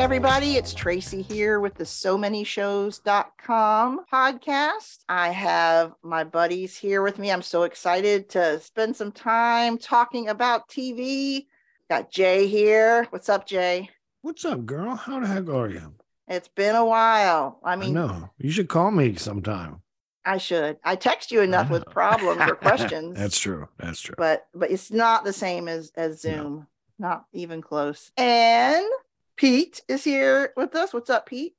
everybody. It's Tracy here with the So Many Shows.com podcast. I have my buddies here with me. I'm so excited to spend some time talking about TV. Got Jay here. What's up, Jay? What's up, girl? How the heck are you? It's been a while. I mean, no, you should call me sometime. I should. I text you enough with problems or questions. That's true. That's true. But but it's not the same as as Zoom. No. Not even close. And Pete is here with us. What's up, Pete?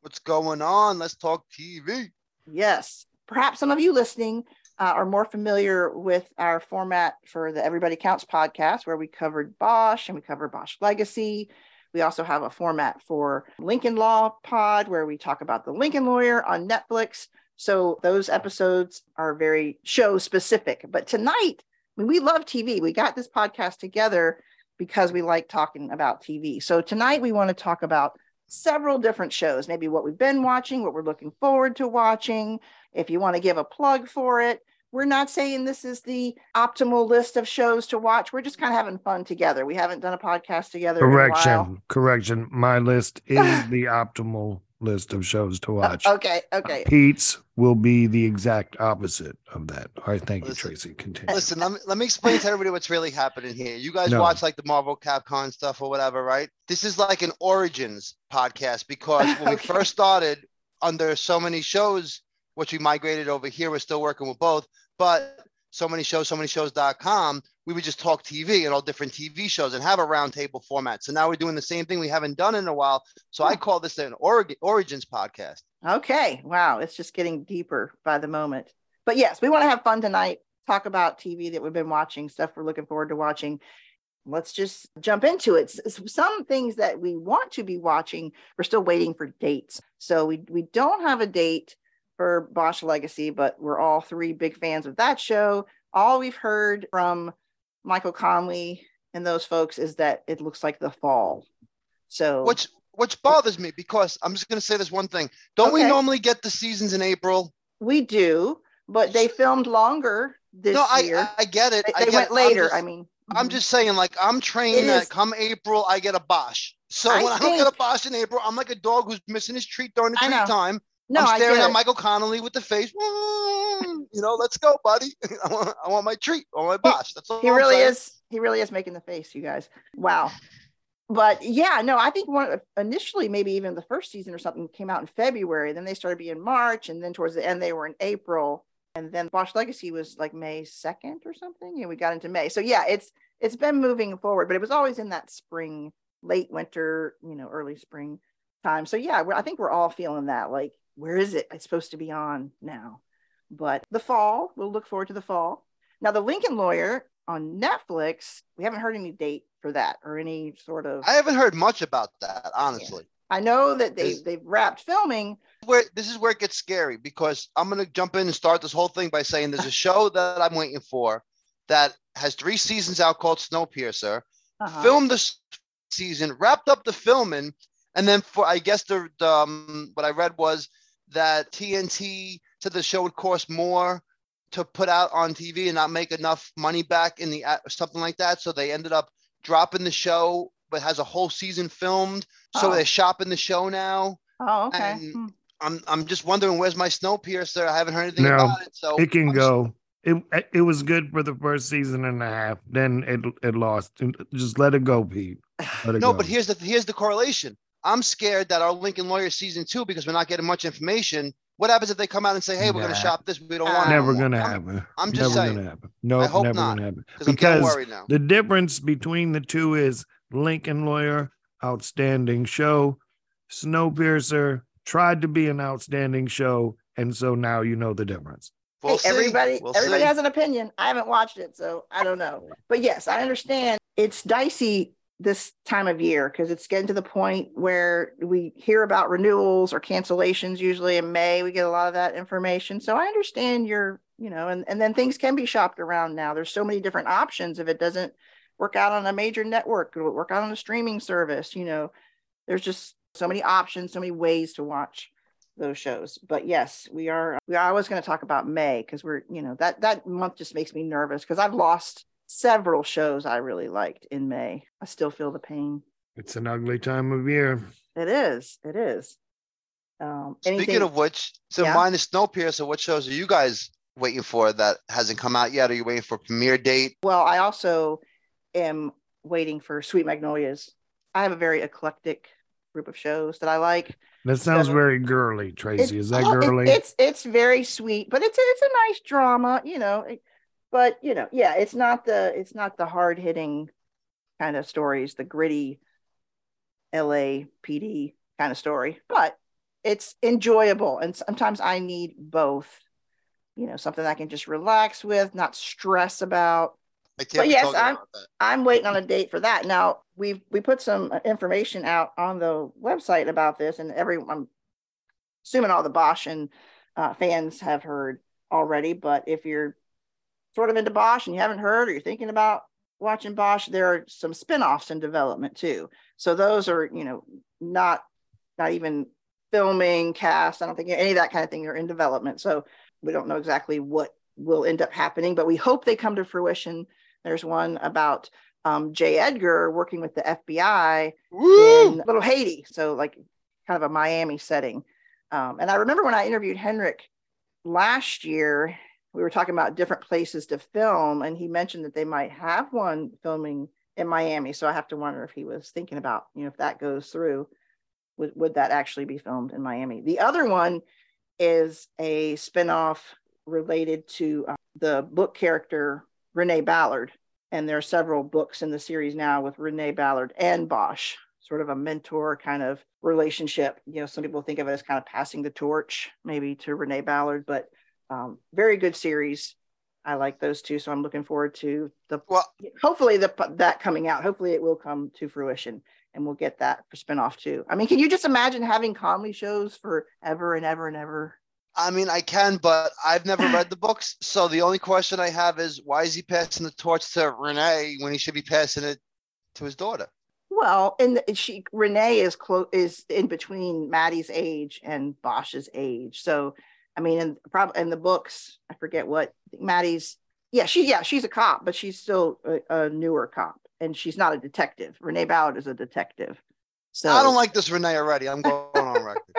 What's going on? Let's talk TV. Yes. Perhaps some of you listening uh, are more familiar with our format for the Everybody Counts podcast, where we covered Bosch and we cover Bosch Legacy. We also have a format for Lincoln Law Pod, where we talk about the Lincoln Lawyer on Netflix. So those episodes are very show specific. But tonight, I mean, we love TV. We got this podcast together because we like talking about TV. So tonight we want to talk about several different shows, maybe what we've been watching, what we're looking forward to watching. If you want to give a plug for it, we're not saying this is the optimal list of shows to watch. We're just kind of having fun together. We haven't done a podcast together. Correction. Correction. My list is the optimal list of shows to watch. Uh, okay, okay. Pete's will be the exact opposite of that. All right, thank listen, you, Tracy. Continue. Listen, let me, let me explain to everybody what's really happening here. You guys no. watch like the Marvel Capcom stuff or whatever, right? This is like an origins podcast because when okay. we first started under so many shows, which we migrated over here, we're still working with both, but so many shows, so many shows.com, we would just talk TV and all different TV shows and have a roundtable format. So now we're doing the same thing we haven't done in a while. So I hmm. call this an Origins podcast. Okay. Wow. It's just getting deeper by the moment. But yes, we want to have fun tonight, talk about TV that we've been watching, stuff we're looking forward to watching. Let's just jump into it. Some things that we want to be watching, we're still waiting for dates. So we, we don't have a date for Bosch Legacy, but we're all three big fans of that show. All we've heard from Michael Connelly and those folks is that it looks like the fall. So which which bothers me because I'm just going to say this one thing. Don't okay. we normally get the seasons in April? We do, but they filmed longer this no, year. I, I get it. They, they went it. later. Just, I mean, I'm mm-hmm. just saying, like I'm trained that come April I get a Bosch. So I when think, I don't get a Bosch in April, I'm like a dog who's missing his treat during the treat time. No, I'm staring at Michael Connelly with the face. you know, let's go, buddy. I want, I want my treat. I want my Bosch. That's all. He I'm really saying. is. He really is making the face, you guys. Wow but yeah, no, I think one initially maybe even the first season or something came out in February. Then they started being March, and then towards the end they were in April, and then Bosch Legacy was like May second or something, and we got into May. So yeah, it's it's been moving forward, but it was always in that spring, late winter, you know, early spring time. So yeah, I think we're all feeling that. Like, where is it? It's supposed to be on now, but the fall. We'll look forward to the fall. Now, the Lincoln Lawyer on Netflix, we haven't heard any date for that or any sort of. I haven't heard much about that, honestly. Yeah. I know that they they've wrapped filming. Where this is where it gets scary because I'm gonna jump in and start this whole thing by saying there's a show that I'm waiting for that has three seasons out called Snowpiercer. Uh-huh. Filmed the season, wrapped up the filming, and then for I guess the, the um, what I read was that TNT said the show would cost more to put out on TV and not make enough money back in the something like that. So they ended up dropping the show, but has a whole season filmed. So oh. they're shopping the show now. Oh, okay. And hmm. I'm I'm just wondering where's my Snowpiercer? I haven't heard anything no, about it. So it can I'm go. It it was good for the first season and a half. Then it it lost. Just let it go, Pete. It no, go. but here's the here's the correlation. I'm scared that our Lincoln Lawyer season two, because we're not getting much information, what happens if they come out and say, "Hey, we're nah. going to shop this. We don't want." To never going to happen. I'm just never saying. Gonna happen. No, nope, never going to happen. Because the difference between the two is Lincoln Lawyer, outstanding show. Snowpiercer tried to be an outstanding show, and so now you know the difference. We'll hey, everybody, we'll everybody see. has an opinion. I haven't watched it, so I don't know. But yes, I understand it's dicey this time of year because it's getting to the point where we hear about renewals or cancellations usually in May. We get a lot of that information. So I understand your, you know, and, and then things can be shopped around now. There's so many different options. If it doesn't work out on a major network, it'll work out on a streaming service, you know, there's just so many options, so many ways to watch those shows. But yes, we are we are always going to talk about May because we're, you know, that that month just makes me nervous because I've lost several shows I really liked in May. I still feel the pain. It's an ugly time of year. It is. It is. Um, Speaking of which, so yeah. minus Snowpiercer, so what shows are you guys waiting for that hasn't come out yet? Are you waiting for premiere date? Well, I also am waiting for Sweet Magnolias. I have a very eclectic group of shows that I like. That sounds so, very girly, Tracy. Is that girly? It, it's it's very sweet, but it's it's a nice drama, you know. But you know, yeah, it's not the it's not the hard hitting kind of stories, the gritty LA PD kind of story, but it's enjoyable. And sometimes I need both. You know, something I can just relax with, not stress about. I can't but yes, I'm I'm waiting on a date for that. Now we've we put some information out on the website about this, and everyone, I'm assuming all the Bosch and uh, fans have heard already. But if you're sort of into Bosch and you haven't heard, or you're thinking about watching Bosch, there are some spin-offs in development too. So those are, you know, not not even filming, cast. I don't think any of that kind of thing are in development. So we don't know exactly what will end up happening, but we hope they come to fruition there's one about um, J. Edgar working with the FBI Woo! in Little Haiti. So, like, kind of a Miami setting. Um, and I remember when I interviewed Henrik last year, we were talking about different places to film, and he mentioned that they might have one filming in Miami. So I have to wonder if he was thinking about, you know, if that goes through, would, would that actually be filmed in Miami? The other one is a spinoff related to uh, the book character Renee Ballard. And there are several books in the series now with Renee Ballard and Bosch, sort of a mentor kind of relationship. You know, some people think of it as kind of passing the torch maybe to Renee Ballard, but um, very good series. I like those two, so I'm looking forward to the well, hopefully the that coming out. Hopefully it will come to fruition, and we'll get that for spinoff too. I mean, can you just imagine having Connelly shows forever and ever and ever? I mean, I can, but I've never read the books. So the only question I have is why is he passing the torch to Renee when he should be passing it to his daughter? Well, and she Renee is close is in between Maddie's age and Bosch's age. So, I mean, in probably in the books, I forget what Maddie's. Yeah, she yeah she's a cop, but she's still a, a newer cop, and she's not a detective. Renee Ballard is a detective. So I don't like this Renee already. I'm going on record.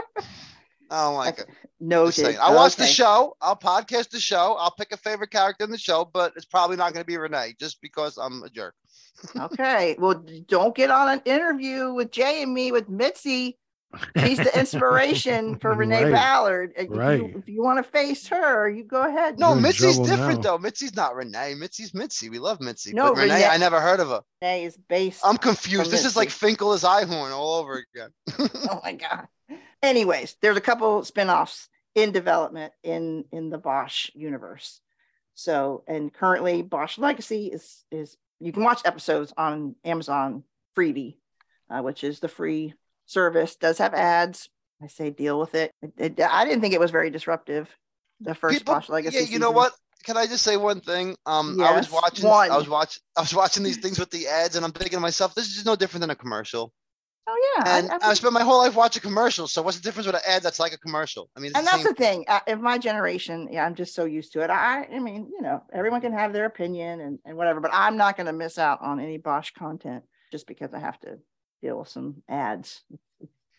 I don't like it. Noted. I watch okay. the show. I'll podcast the show. I'll pick a favorite character in the show, but it's probably not going to be Renee just because I'm a jerk. okay. Well, don't get on an interview with Jay and me with Mitzi. She's the inspiration for Renee right. Ballard. If right. you, if you want to face her, you go ahead. No, Mitzi's different now. though. Mitzi's not Renee. Mitzi's Mitzi. We love Mitzi. No, Renee, Renee, I never heard of her. Renee is based. I'm confused. This Mitzi. is like Finkle as Einhorn all over again. oh my god anyways, there's a couple spin-offs in development in in the Bosch universe. So, and currently Bosch Legacy is is you can watch episodes on Amazon Freevee, uh, which is the free service. Does have ads. I say deal with it. It, it. I didn't think it was very disruptive. The first People, Bosch Legacy. Yeah, you season. know what? Can I just say one thing? Um, yes, I was watching. One. I was watching. I was watching these things with the ads, and I'm thinking to myself, this is no different than a commercial. Oh yeah, and I, I, I spent my whole life watching commercials. So what's the difference with an ad that's like a commercial? I mean, and the that's the thing. Uh, in my generation, yeah, I'm just so used to it. I, I mean, you know, everyone can have their opinion and, and whatever, but I'm not going to miss out on any Bosch content just because I have to deal with some ads.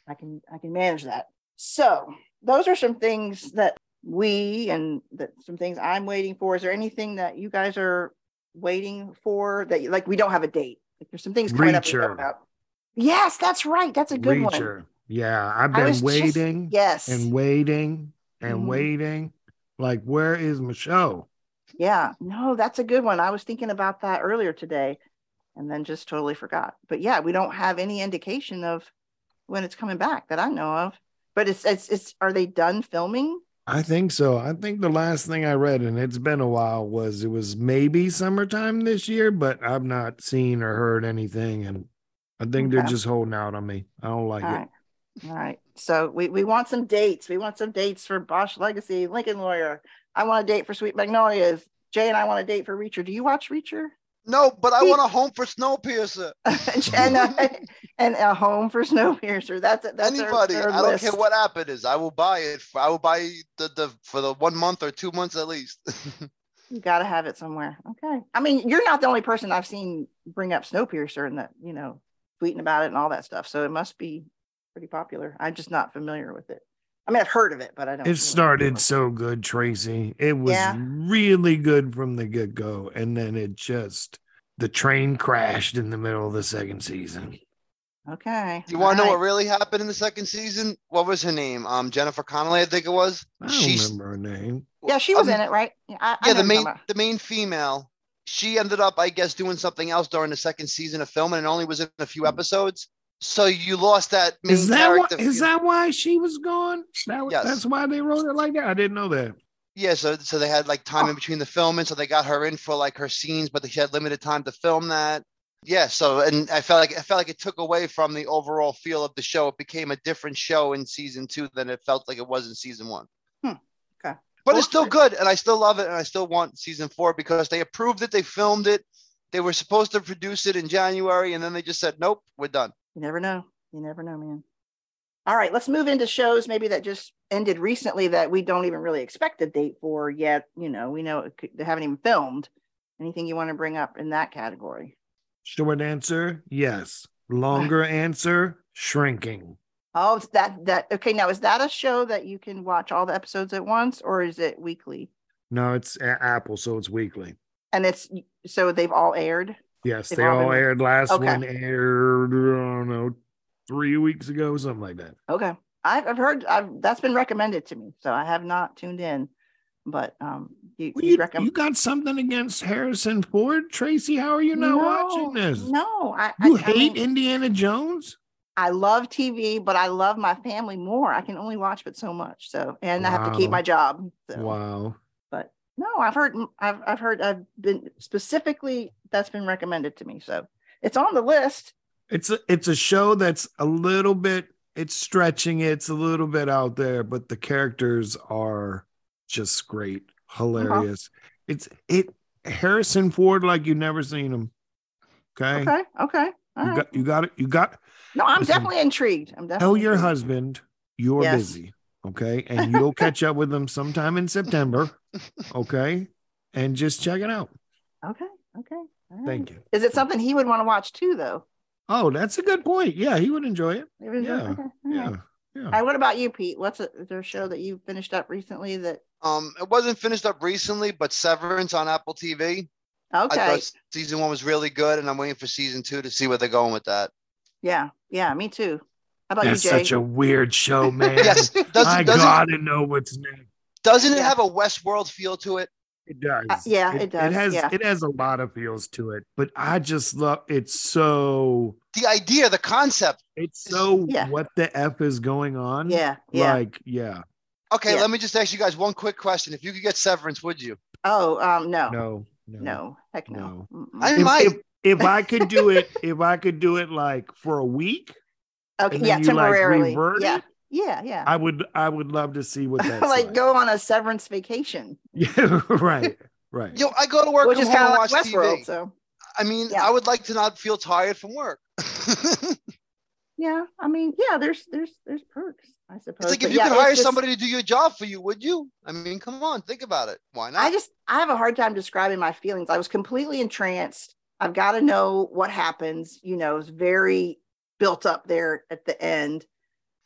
I can I can manage that. So those are some things that we and that some things I'm waiting for. Is there anything that you guys are waiting for that you, like we don't have a date? Like there's some things coming Reacher. up about. Yes, that's right. That's a good Reacher. one. Yeah, I've been waiting. Just, yes. And waiting and mm-hmm. waiting. Like, where is Michelle? Yeah, no, that's a good one. I was thinking about that earlier today and then just totally forgot. But yeah, we don't have any indication of when it's coming back that I know of. But it's it's it's are they done filming? I think so. I think the last thing I read, and it's been a while, was it was maybe summertime this year, but I've not seen or heard anything. And I think okay. they're just holding out on me. I don't like All it. Right. All right. So we, we want some dates. We want some dates for Bosch Legacy, Lincoln Lawyer. I want a date for Sweet Magnolias. Jay and I want a date for Reacher. Do you watch Reacher? No, but I want a home for Snowpiercer. and, uh, and a home for Snowpiercer. That's that's anybody. Our, our I don't care what app it is. I will buy it. I will buy the, the for the one month or two months at least. you got to have it somewhere. Okay. I mean, you're not the only person I've seen bring up Snowpiercer and that you know tweeting about it and all that stuff. So it must be pretty popular. I'm just not familiar with it. I mean, I've heard of it, but I don't. It started so good, Tracy. It was yeah. really good from the get go, and then it just the train crashed in the middle of the second season. Okay. You want to know what really happened in the second season? What was her name? Um, Jennifer Connelly, I think it was. I don't She's, remember her name. Yeah, she was um, in it, right? Yeah, I, yeah I the main the main female. She ended up, I guess, doing something else during the second season of filming, and only was in a few episodes. So you lost that main is that character. Why, is that why she was gone? That, yes. That's why they wrote it like that. I didn't know that. Yeah, so so they had like time oh. in between the filming, so they got her in for like her scenes, but they had limited time to film that. Yeah, so and I felt like I felt like it took away from the overall feel of the show. It became a different show in season two than it felt like it was in season one. Hmm. Okay, but it's still good, and I still love it, and I still want season four because they approved it, they filmed it, they were supposed to produce it in January, and then they just said, "Nope, we're done." You never know. You never know, man. All right, let's move into shows maybe that just ended recently that we don't even really expect a date for yet. You know, we know could, they haven't even filmed. Anything you want to bring up in that category? Short answer, yes. Longer answer, shrinking. Oh, that that okay. Now, is that a show that you can watch all the episodes at once, or is it weekly? No, it's Apple, so it's weekly. And it's so they've all aired. Yes, they've they all, all aired. Last okay. one aired. I don't know, three weeks ago, something like that. Okay, I've, I've heard I've, that's been recommended to me, so I have not tuned in. But um, you, well, you, recommend- you got something against Harrison Ford, Tracy? How are you not no, watching this? No, I you I, hate I mean, Indiana Jones. I love TV, but I love my family more. I can only watch but so much. So, and wow. I have to keep my job. So. Wow. But no, I've heard, I've, I've heard, I've been specifically that's been recommended to me. So it's on the list. It's a, it's a show that's a little bit, it's stretching. It's a little bit out there, but the characters are just great, uh-huh. hilarious. Uh-huh. It's it Harrison Ford like you've never seen him. Okay. Okay. Okay. All you right. got you got it. You got no, I'm listen, definitely intrigued. I'm definitely tell your intrigued. husband you're yes. busy. Okay. And you'll catch up with him sometime in September. Okay. And just check it out. Okay. Okay. Thank you. Is it something he would want to watch too, though? Oh, that's a good point. Yeah, he would enjoy it. Would enjoy yeah. It? Okay. Yeah. Yeah. Right, what about you, Pete? What's a, is there a show that you finished up recently that? Um, it wasn't finished up recently, but Severance on Apple TV. Okay. I thought season one was really good, and I'm waiting for season two to see where they're going with that. Yeah, yeah, me too. How about That's you, Jay? It's such a weird show, man. yes, does, I gotta know what's next. Doesn't it have a Westworld feel to it? It does. Uh, yeah, it, it, does. It has yeah. it has a lot of feels to it, but I just love it's so the idea, the concept. It's so yeah. what the F is going on. Yeah. Yeah. Like, yeah. Okay, yeah. let me just ask you guys one quick question. If you could get severance, would you? Oh, um, no. No. No. no. Heck no. no. I if, might. If, if I could do it, if I could do it like for a week. Okay. Yeah, temporarily. Like yeah. It, yeah, yeah. I would I would love to see what that's like, like. go on a severance vacation. Yeah, right. Right. Yo, I go to work Which is kind of like Westworld, TV. so I mean, yeah. I would like to not feel tired from work. yeah, I mean, yeah, there's there's there's perks, I suppose. It's like if you yeah, could hire just, somebody to do your job for you, would you? I mean, come on, think about it. Why not? I just I have a hard time describing my feelings. I was completely entranced. I've got to know what happens. You know, it's very built up there at the end.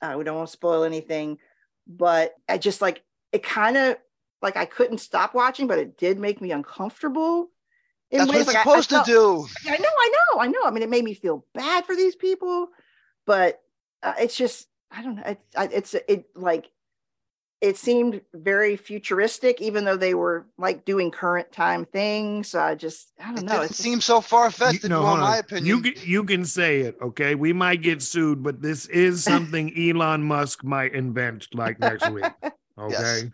Uh, we don't want to spoil anything, but I just like it kind of like I couldn't stop watching, but it did make me uncomfortable in That's ways what it's like supposed I, I felt, to do. I know, I know, I know. I mean, it made me feel bad for these people, but uh, it's just I don't know. It, it's it like it seemed very futuristic, even though they were like doing current time things. So I just I don't it know. It seems so far fetched. You, no, in my opinion, you can, you can say it. Okay, we might get sued, but this is something Elon Musk might invent like next week. Okay. Yes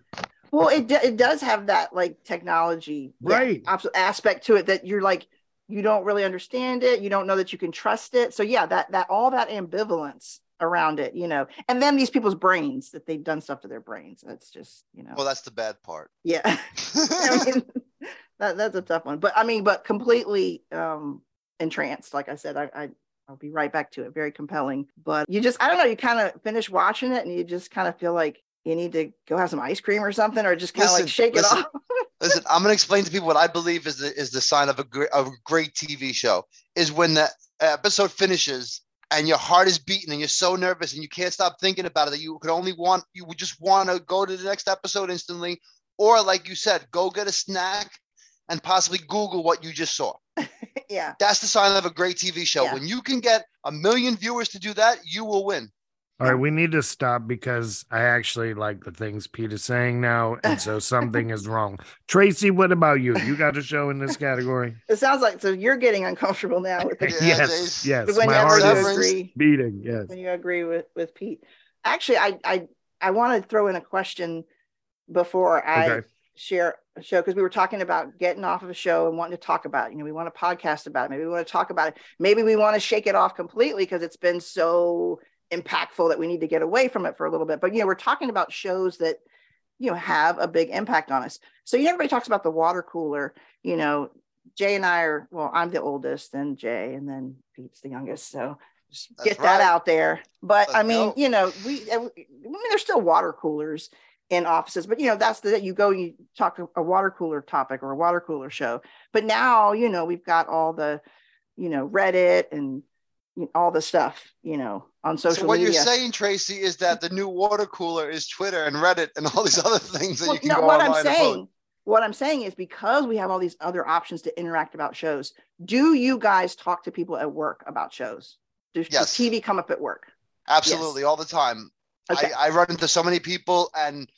well it, it does have that like technology right aspect to it that you're like you don't really understand it you don't know that you can trust it so yeah that that all that ambivalence around it you know and then these people's brains that they've done stuff to their brains that's just you know well that's the bad part yeah I mean, that, that's a tough one but i mean but completely um entranced like i said I, I I'll be right back to it. Very compelling. But you just, I don't know, you kind of finish watching it and you just kind of feel like you need to go have some ice cream or something, or just kind of like shake listen, it off. listen, I'm going to explain to people what I believe is the is the sign of a great, a great TV show is when the episode finishes and your heart is beating and you're so nervous and you can't stop thinking about it that you could only want you would just want to go to the next episode instantly. Or like you said go get a snack and possibly google what you just saw. Yeah. That's the sign of a great tv show. Yeah. when you can get a million viewers to do that you will win all right, we need to stop because I actually like the things Pete is saying now, and so something is wrong. Tracy, what about you? You got a show in this category? It sounds like so you're getting uncomfortable now with the yes, yes. Whenever My heart agree, beating. Yes, when you agree with with Pete. Actually, I I I want to throw in a question before I okay. share a show because we were talking about getting off of a show and wanting to talk about it. You know, we want to podcast about it. Maybe we want to talk about it. Maybe we want to shake it off completely because it's been so impactful that we need to get away from it for a little bit. But you know, we're talking about shows that you know have a big impact on us. So you know, everybody talks about the water cooler. You know, Jay and I are well, I'm the oldest, and Jay, and then Pete's the youngest. So just That's get right. that out there. But Let's I mean, go. you know, we uh, I mean, there's still water coolers in offices, but you know, that's the you go, you talk a water cooler topic or a water cooler show. But now, you know, we've got all the, you know, Reddit and all the stuff, you know, on social so what media. you're saying, Tracy, is that the new water cooler is Twitter and Reddit and all these other things that well, you can no, go what I'm saying, what I'm saying is because we have all these other options to interact about shows, do you guys talk to people at work about shows? Does, yes. does TV come up at work? Absolutely, yes. all the time. Okay. I, I run into so many people and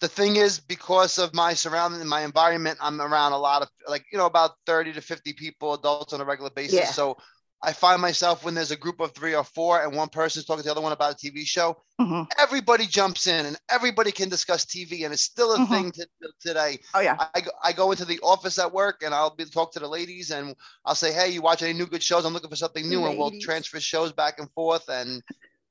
the thing is because of my surrounding my environment i'm around a lot of like you know about 30 to 50 people adults on a regular basis yeah. so I find myself when there's a group of three or four and one person's talking to the other one about a TV show, mm-hmm. everybody jumps in and everybody can discuss TV and it's still a mm-hmm. thing to, today. Oh yeah. I, I go into the office at work and I'll be talk to the ladies and I'll say, Hey, you watch any new good shows? I'm looking for something new ladies. and we'll transfer shows back and forth and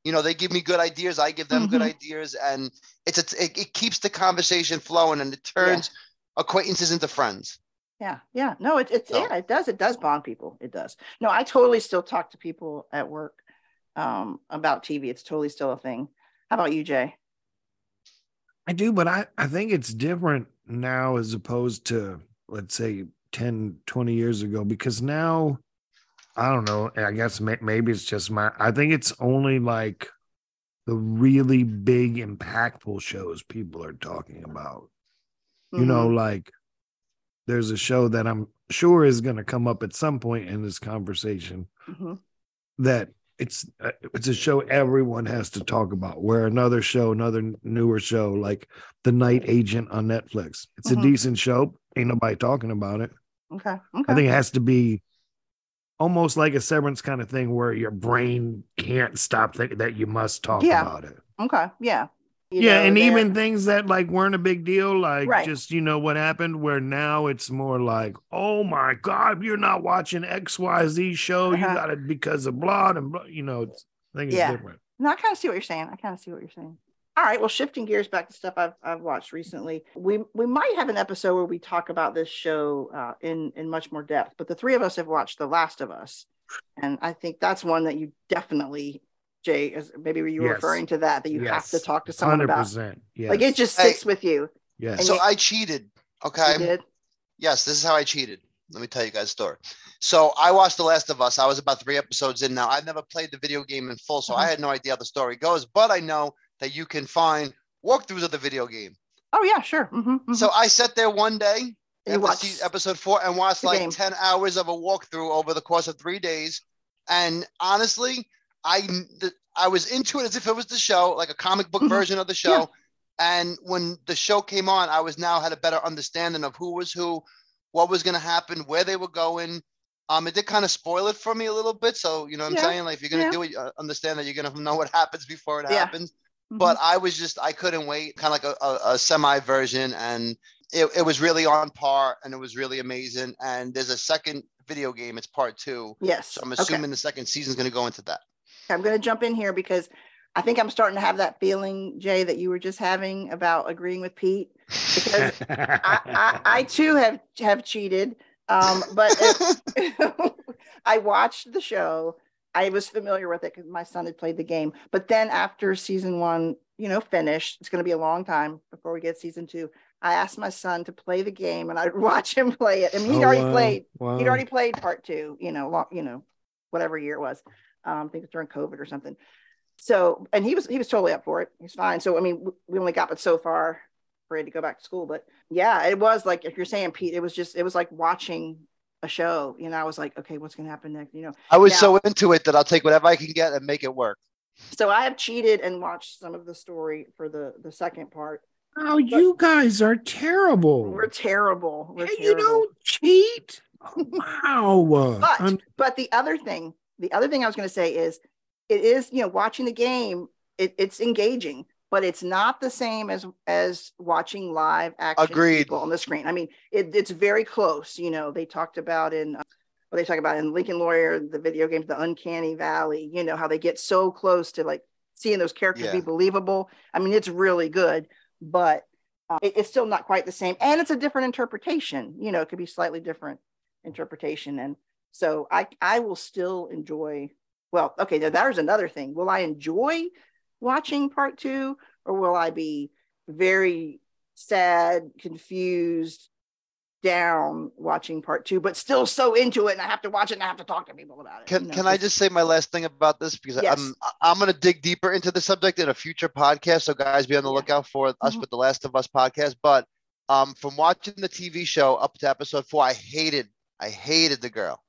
you know they give me good ideas i give them mm-hmm. good ideas and it's a, it, it, keeps the conversation flowing and it turns yeah. acquaintances into friends yeah yeah no it, it's so. yeah it does it does bond people it does no i totally still talk to people at work um, about tv it's totally still a thing how about you jay i do but i i think it's different now as opposed to let's say 10 20 years ago because now i don't know i guess may, maybe it's just my i think it's only like the really big impactful shows people are talking about mm-hmm. you know mm-hmm. like there's a show that I'm sure is going to come up at some point in this conversation mm-hmm. that it's uh, it's a show everyone has to talk about. Where another show, another newer show like The Night Agent on Netflix, it's mm-hmm. a decent show. Ain't nobody talking about it. Okay. okay. I think it has to be almost like a severance kind of thing where your brain can't stop thinking that you must talk yeah. about it. Okay. Yeah yeah, know, and even things that like weren't a big deal, like right. just you know what happened, where now it's more like, oh my god, you're not watching X Y Z show, uh-huh. you got it because of blood and blood. You know, I think it's yeah. different. No, I kind of see what you're saying. I kind of see what you're saying. All right, well, shifting gears back to stuff I've, I've watched recently, we we might have an episode where we talk about this show uh, in in much more depth. But the three of us have watched The Last of Us, and I think that's one that you definitely Jay, as maybe were you yes. referring to that that you yes. have to talk to someone 100%. about? Yes. Like it just sits hey, with you. Yeah. So you, I cheated. Okay. Yes, this is how I cheated. Let me tell you guys a story. So I watched The Last of Us. I was about three episodes in now. I've never played the video game in full, so mm-hmm. I had no idea how the story goes. But I know that you can find walkthroughs of the video game. Oh yeah, sure. Mm-hmm, mm-hmm. So I sat there one day, episode, episode four, and watched like game. ten hours of a walkthrough over the course of three days. And honestly, I the, I was into it as if it was the show, like a comic book mm-hmm. version of the show. Yeah. And when the show came on, I was now had a better understanding of who was who, what was going to happen, where they were going. Um, it did kind of spoil it for me a little bit. So you know what I'm saying? Like if you're gonna yeah. do it, uh, understand that you're gonna know what happens before it yeah. happens. Mm-hmm. But I was just I couldn't wait, kind of like a, a, a semi version, and it, it was really on par, and it was really amazing. And there's a second video game. It's part two. Yes. So I'm assuming okay. the second season is going to go into that. I'm going to jump in here because I think I'm starting to have that feeling, Jay, that you were just having about agreeing with Pete. Because I, I, I, too have have cheated, um, but it, I watched the show. I was familiar with it because my son had played the game. But then after season one, you know, finished, it's going to be a long time before we get season two. I asked my son to play the game, and I'd watch him play it. I mean, he'd oh, already wow. played. Wow. He'd already played part two. You know, long, you know, whatever year it was. Um, I think it's during COVID or something. So, and he was he was totally up for it. He's fine. So, I mean, we only got but so far for him to go back to school. But yeah, it was like if you're saying Pete, it was just it was like watching a show. You know, I was like, okay, what's gonna happen next? You know, I was now, so into it that I'll take whatever I can get and make it work. So I have cheated and watched some of the story for the the second part. Oh, you guys are terrible. We're terrible. We're hey, terrible. You don't cheat. wow. but I'm... but the other thing, the other thing I was going to say is, it is you know watching the game. It, it's engaging, but it's not the same as as watching live action Agreed. people on the screen. I mean, it, it's very close. You know, they talked about in uh, what they talk about in Lincoln Lawyer, the video games, the Uncanny Valley. You know how they get so close to like seeing those characters yeah. be believable. I mean, it's really good but uh, it, it's still not quite the same. And it's a different interpretation. You know, it could be slightly different interpretation. And so I, I will still enjoy. Well, okay, now there's another thing. Will I enjoy watching part two, or will I be very sad, confused, down watching part two, but still so into it, and I have to watch it and I have to talk to people about it. Can you know? Can I just say my last thing about this because yes. I'm I'm going to dig deeper into the subject in a future podcast, so guys, be on the yeah. lookout for us mm-hmm. with the Last of Us podcast. But um, from watching the TV show up to episode four, I hated I hated the girl.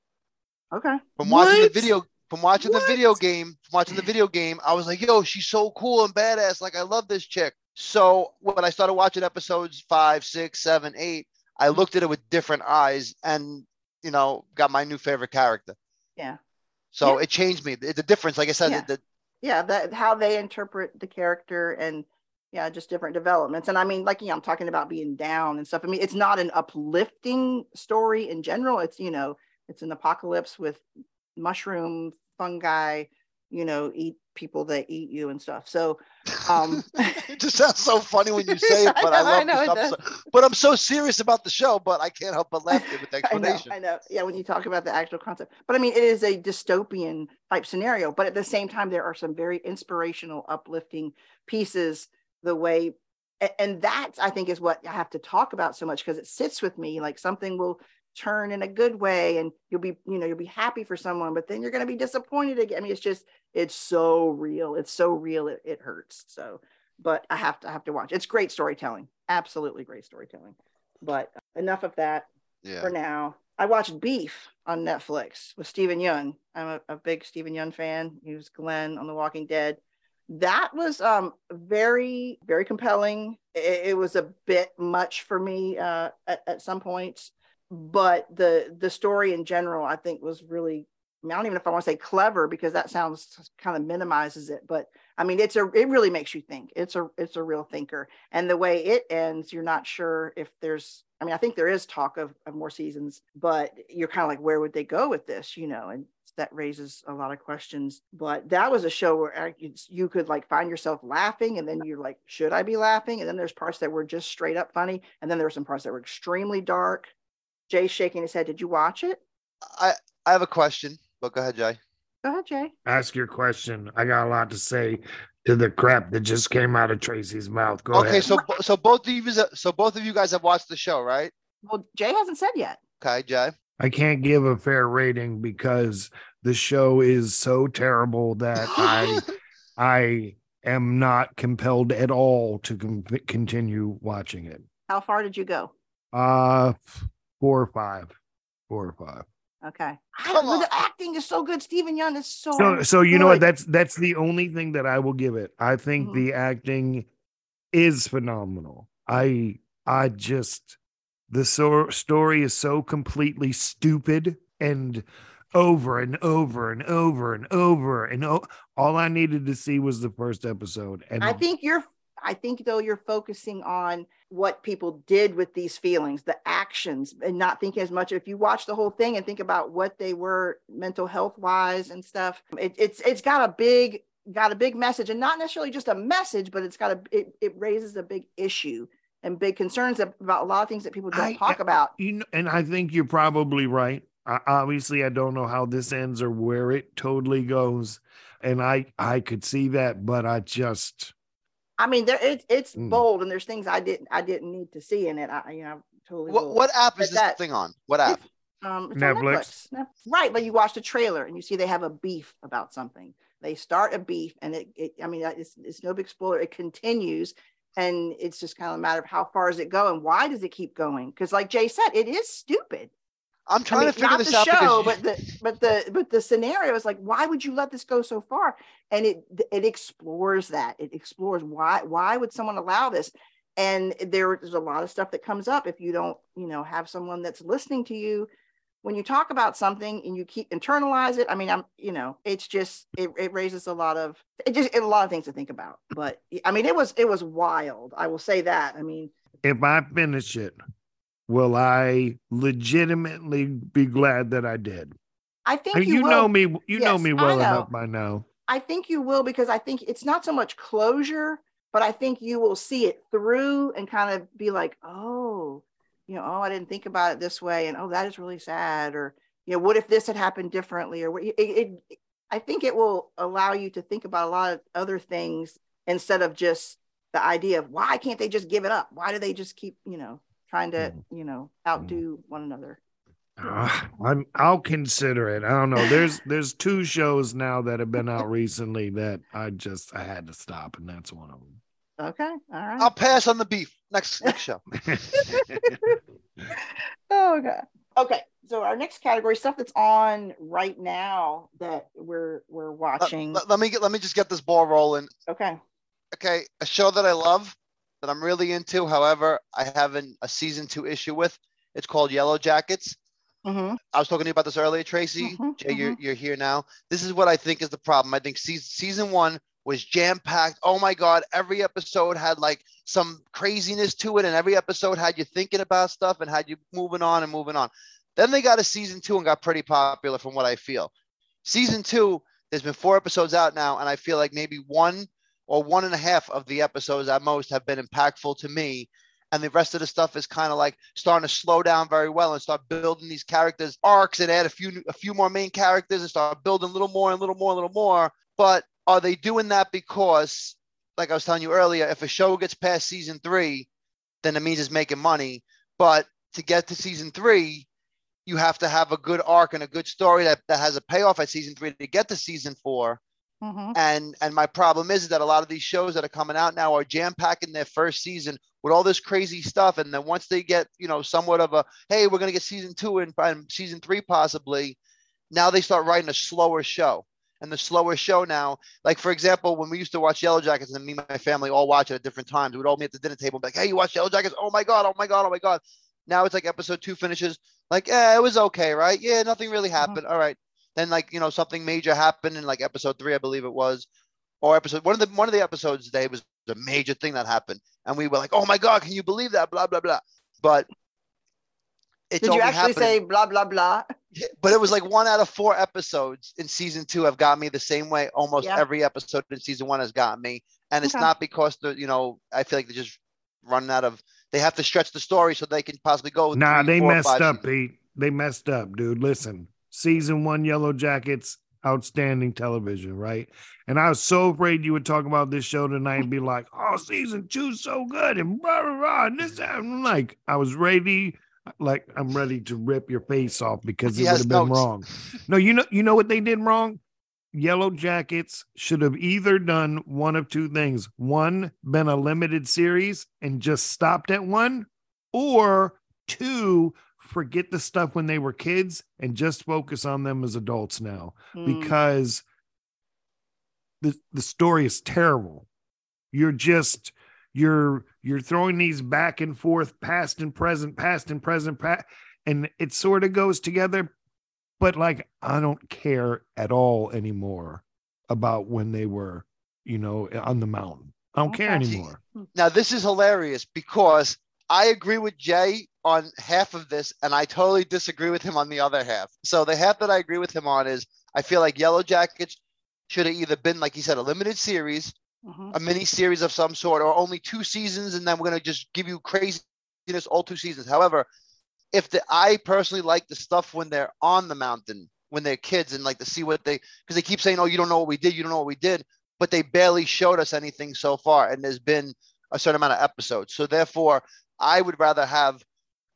Okay. From watching what? the video. From watching what? the video game, from watching the video game, I was like, "Yo, she's so cool and badass! Like, I love this chick." So when I started watching episodes five, six, seven, eight, I looked at it with different eyes and, you know, got my new favorite character. Yeah. So yeah. it changed me. The difference, like I said, yeah. the, yeah, that how they interpret the character and yeah, just different developments. And I mean, like, you know, I'm talking about being down and stuff. I mean, it's not an uplifting story in general. It's, you know, it's an apocalypse with mushroom fungi, you know, eat people that eat you and stuff. So um it just sounds so funny when you say it, but I, know, I love I know, so, but I'm so serious about the show, but I can't help but laugh with the explanation. I know, I know. Yeah, when you talk about the actual concept. But I mean it is a dystopian type scenario, but at the same time, there are some very inspirational, uplifting pieces, the way and that I think is what I have to talk about so much because it sits with me like something will turn in a good way and you'll be you know you'll be happy for someone but then you're going to be disappointed again. I mean it's just it's so real. It's so real. It, it hurts. So but i have to I have to watch. It's great storytelling. Absolutely great storytelling. But enough of that yeah. for now. I watched beef on netflix with Steven Yeun i'm a, a big Steven Yeun fan. He was glenn on the walking dead. That was um very very compelling. It, it was a bit much for me uh at, at some points but the the story in general i think was really I, don't even know if i want to say clever because that sounds kind of minimizes it but i mean it's a it really makes you think. It's a it's a real thinker. And the way it ends you're not sure if there's i mean i think there is talk of, of more seasons but you're kind of like where would they go with this you know and that raises a lot of questions. But that was a show where you could like find yourself laughing and then you're like should i be laughing? And then there's parts that were just straight up funny and then there were some parts that were extremely dark Jay's shaking his head. Did you watch it? I I have a question. But go ahead, Jay. Go ahead, Jay. Ask your question. I got a lot to say to the crap that just came out of Tracy's mouth. Go okay, ahead. so so both of you so both of you guys have watched the show, right? Well, Jay hasn't said yet. Okay, Jay. I can't give a fair rating because the show is so terrible that I I am not compelled at all to com- continue watching it. How far did you go? Uh four or five, four or five. Okay. Come on. The acting is so good. Steven Yeun is so. So, so you good. know what? That's that's the only thing that I will give it. I think mm-hmm. the acting is phenomenal. I I just the so- story is so completely stupid and over and over and over and over and o- all I needed to see was the first episode. And I think you're I think though you're focusing on what people did with these feelings, the actions, and not thinking as much. If you watch the whole thing and think about what they were mental health wise and stuff, it, it's it's got a big got a big message, and not necessarily just a message, but it's got a it, it raises a big issue and big concerns about a lot of things that people don't I, talk about. You know, and I think you're probably right. I, obviously, I don't know how this ends or where it totally goes, and I I could see that, but I just I mean, there it's it's mm. bold, and there's things I didn't I didn't need to see in it. I you know totally. What, what app is this that, thing on? What app? Um, Netflix. Netflix. Right, but you watch the trailer and you see they have a beef about something. They start a beef, and it, it I mean, it's, it's no big spoiler. It continues, and it's just kind of a matter of how far does it go and why does it keep going? Because, like Jay said, it is stupid. I'm trying I mean, to figure this out. Show, but the but the but the scenario is like, why would you let this go so far? And it it explores that. It explores why why would someone allow this? And there's a lot of stuff that comes up if you don't, you know, have someone that's listening to you when you talk about something and you keep internalize it. I mean, I'm, you know, it's just it, it raises a lot of it just it, a lot of things to think about. But I mean, it was it was wild. I will say that. I mean, if I finish it, will I legitimately be glad that I did? I think you, you know me. You yes, know me well know. enough by now. I think you will because I think it's not so much closure, but I think you will see it through and kind of be like, oh, you know, oh, I didn't think about it this way, and oh, that is really sad, or you know, what if this had happened differently, or it, it, it I think it will allow you to think about a lot of other things instead of just the idea of why can't they just give it up? Why do they just keep, you know, trying to mm. you know outdo mm. one another uh, I'm I'll consider it. I don't know. There's there's two shows now that have been out recently that I just I had to stop, and that's one of them. Okay, all right. I'll pass on the beef. Next next show. oh god. Okay, so our next category stuff that's on right now that we're we're watching. let, let me get let me just get this ball rolling. Okay. Okay, a show that I love that I'm really into. However, I have an, a season two issue with. It's called Yellow Jackets. Mm-hmm. I was talking to you about this earlier, Tracy. Mm-hmm, Jay, mm-hmm. You're, you're here now. This is what I think is the problem. I think season, season one was jam packed. Oh my God. Every episode had like some craziness to it, and every episode had you thinking about stuff and had you moving on and moving on. Then they got a season two and got pretty popular from what I feel. Season two, there's been four episodes out now, and I feel like maybe one or one and a half of the episodes at most have been impactful to me. And the rest of the stuff is kind of like starting to slow down very well and start building these characters arcs and add a few a few more main characters and start building a little more and a little more a little more. But are they doing that because like i was telling you earlier if a show gets past season three then it means it's making money. But to get to season three you have to have a good arc and a good story that, that has a payoff at season three to get to season four Mm-hmm. And and my problem is that a lot of these shows that are coming out now are jam packing their first season with all this crazy stuff, and then once they get you know somewhat of a hey, we're gonna get season two and, and season three possibly, now they start writing a slower show. And the slower show now, like for example, when we used to watch Yellow Jackets, and me and my family all watch it at different times, we'd all meet at the dinner table, like, "Hey, you watch Yellow Jackets? Oh my god! Oh my god! Oh my god!" Now it's like episode two finishes, like, "Yeah, it was okay, right? Yeah, nothing really mm-hmm. happened. Mm-hmm. All right, then like you know something major happened in like episode three, I believe it was, or episode one of the one of the episodes today was a major thing that happened, and we were like, oh my god, can you believe that? Blah blah blah. But it's did you actually happened. say blah blah blah? But it was like one out of four episodes in season two have got me the same way. Almost yeah. every episode in season one has got me, and it's okay. not because the you know I feel like they're just running out of. They have to stretch the story so they can possibly go. Nah, three, they four, messed up, Pete. They messed up, dude. Listen, season one Yellow Jackets, outstanding television, right? And I was so afraid you would talk about this show tonight and be like, oh, season two so good and blah blah blah. And this I'm like, I was ready, like I'm ready to rip your face off because it would have been wrong. No, you know, you know what they did wrong? Yellow Jackets should have either done one of two things. One, been a limited series and just stopped at one, or two, forget the stuff when they were kids and just focus on them as adults now mm. because the the story is terrible. You're just you're you're throwing these back and forth, past and present, past and present, past, and it sort of goes together. But like, I don't care at all anymore about when they were, you know, on the mountain. I don't care anymore. Now this is hilarious because I agree with Jay on half of this, and I totally disagree with him on the other half. So the half that I agree with him on is I feel like Yellow Jackets should have either been, like he said, a limited series, mm-hmm. a mini series of some sort, or only two seasons, and then we're gonna just give you craziness all two seasons. However, if the I personally like the stuff when they're on the mountain, when they're kids, and like to see what they because they keep saying, "Oh, you don't know what we did, you don't know what we did," but they barely showed us anything so far, and there's been a certain amount of episodes. So therefore, I would rather have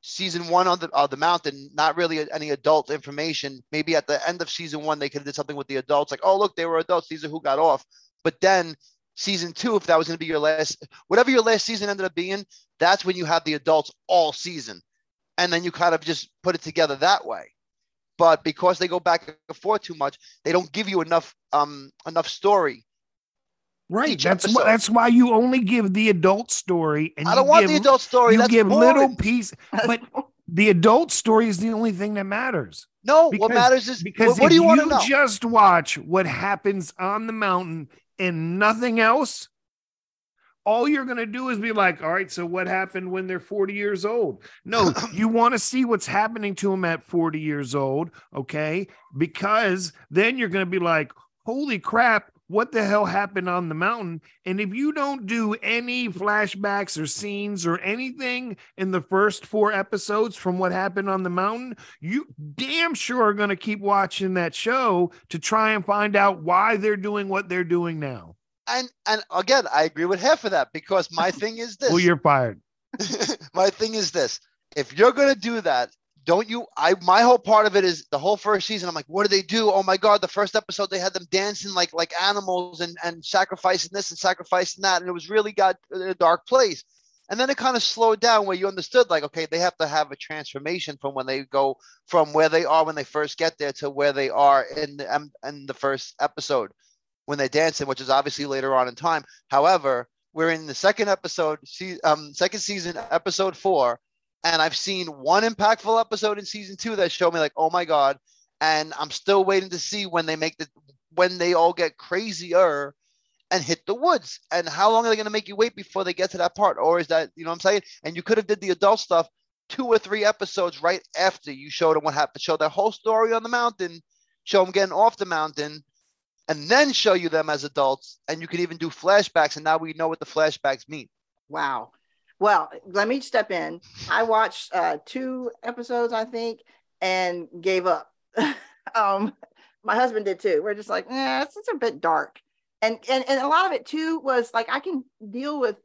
season one on the on the mountain, not really any adult information. Maybe at the end of season one, they could have did something with the adults, like, oh look, they were adults. These are who got off. But then season two, if that was going to be your last, whatever your last season ended up being, that's when you have the adults all season, and then you kind of just put it together that way. But because they go back and forth too much, they don't give you enough um enough story Right. That's why, that's why you only give the adult story. And I don't want give, the adult story. You that's give boring. little piece, but the adult story is the only thing that matters. No, because, what matters is because what, what do you, you want to know? Just watch what happens on the mountain and nothing else. All you're going to do is be like, all right, so what happened when they're 40 years old? No, you want to see what's happening to them at 40 years old. Okay. Because then you're going to be like, holy crap, what the hell happened on the mountain. And if you don't do any flashbacks or scenes or anything in the first four episodes from what happened on the mountain, you damn sure are going to keep watching that show to try and find out why they're doing what they're doing now. And and again, I agree with half of that because my thing is this. well, you're fired. my thing is this. If you're going to do that, don't you i my whole part of it is the whole first season i'm like what do they do? Oh my god the first episode they had them dancing like like animals and and sacrificing this and sacrificing that and it was really got in a dark place. And then it kind of slowed down where you understood like okay they have to have a transformation from when they go from where they are when they first get there to where they are in the um, in the first episode when they're dancing which is obviously later on in time. However we're in the second episode see um second season episode four and I've seen one impactful episode in season two that showed me like, oh my god, and I'm still waiting to see when they make the when they all get crazier and hit the woods. And how long are they going to make you wait before they get to that part? Or is that you know what I'm saying? And you could have did the adult stuff two or three episodes right after you showed them what happened. Show that whole story on the mountain, show them getting off the mountain, and then show you them as adults. And you could even do flashbacks. And now we know what the flashbacks mean. Wow. Well, let me step in. I watched uh, two episodes, I think, and gave up. um, my husband did too. We're just like, yeah, it's, it's a bit dark, and and and a lot of it too was like I can deal with